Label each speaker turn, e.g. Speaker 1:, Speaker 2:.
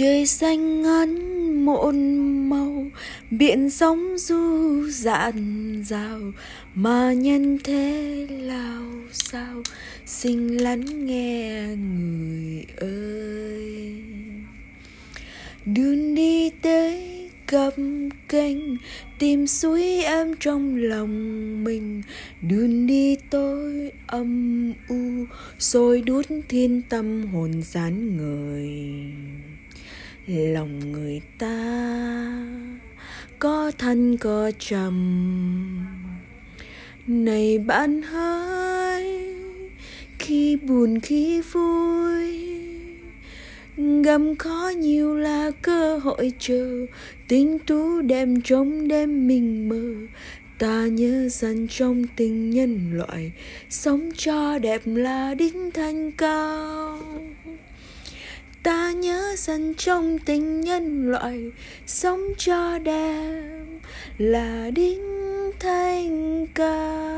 Speaker 1: trời xanh ngắn muộn màu, biển sóng du dạn dào, mà nhân thế lao sao xin lắng nghe người ơi. Đường đi tới gập kênh tìm suối em trong lòng mình. Đường đi tối âm u sôi đút thiên tâm hồn rán người lòng người ta có thanh có trầm. Này bạn hỡi, khi buồn khi vui gầm khó nhiều là cơ hội chờ. Tình tú đêm trong đêm mình mơ, ta nhớ dần trong tình nhân loại. Sống cho đẹp là đính thành cao ta nhớ dần trong tình nhân loại sống cho đẹp là đính thanh cao.